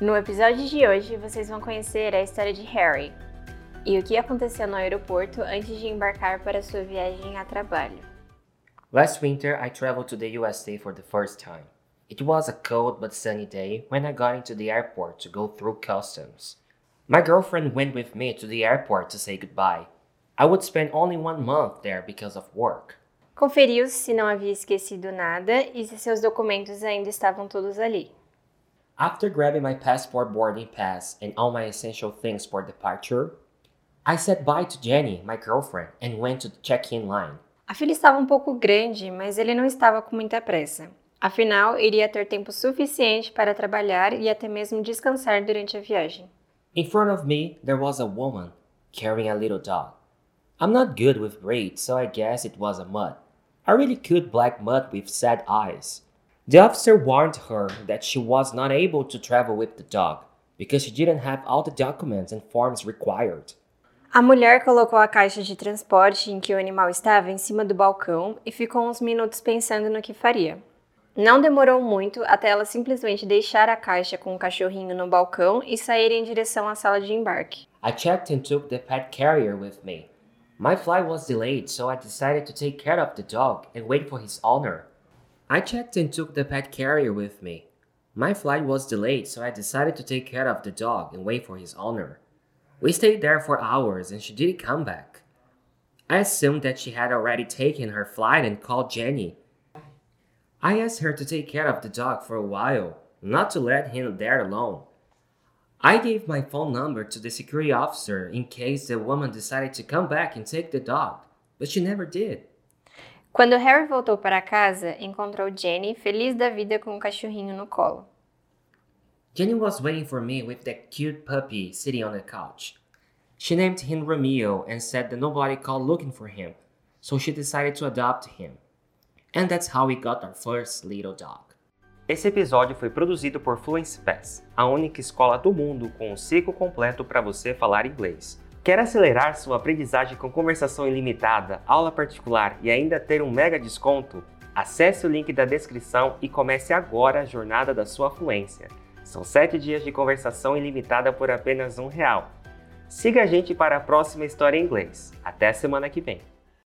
No episódio de hoje, vocês vão conhecer a história de Harry e o que aconteceu no aeroporto antes de embarcar para sua viagem a trabalho. Last winter, I traveled to the USA for the first time. It was a cold but sunny day when I got into the airport to go through customs. My girlfriend went with me to the airport to say goodbye. I would spend only one month there because of work. Conferiu se não havia esquecido nada e se seus documentos ainda estavam todos ali. After grabbing my passport boarding pass and all my essential things for departure, I said bye to Jenny, my girlfriend, and went to the check-in line. A fila estava um pouco grande, mas ele não estava com muita pressa. Afinal, iria ter tempo suficiente para trabalhar e até mesmo descansar durante a viagem. In front of me, there was a woman carrying a little dog. I'm not good with braids, so I guess it was a mutt. A really cute black mutt with sad eyes. The officer warned her that she was not able to travel with the dog because she didn't have all the documents and forms required. A mulher colocou a caixa de transporte em que o animal estava em cima do balcão e ficou uns minutos pensando no que faria. Não demorou muito até ela simplesmente deixar a caixa com o cachorrinho no balcão e sair em direção à sala de embarque. I checked and took the pet carrier with me. My flight was delayed, so I decided to take care of the dog and wait for his owner. I checked and took the pet carrier with me. My flight was delayed, so I decided to take care of the dog and wait for his owner. We stayed there for hours and she didn't come back. I assumed that she had already taken her flight and called Jenny. I asked her to take care of the dog for a while, not to let him there alone. I gave my phone number to the security officer in case the woman decided to come back and take the dog, but she never did. Quando Harry voltou para casa, encontrou Jenny feliz da vida com o cachorrinho no colo. Jenny was waiting for me with that cute puppy sitting on the couch. She named him Romeo and said that nobody called looking for him, so she decided to adopt him. And that's how we got our first little dog. Esse episódio foi produzido por Fluency Pass, a única escola do mundo com um ciclo completo para você falar inglês. Quer acelerar sua aprendizagem com conversação ilimitada, aula particular e ainda ter um mega desconto? Acesse o link da descrição e comece agora a jornada da sua fluência. São 7 dias de conversação ilimitada por apenas um real. Siga a gente para a próxima história em inglês. Até semana que vem!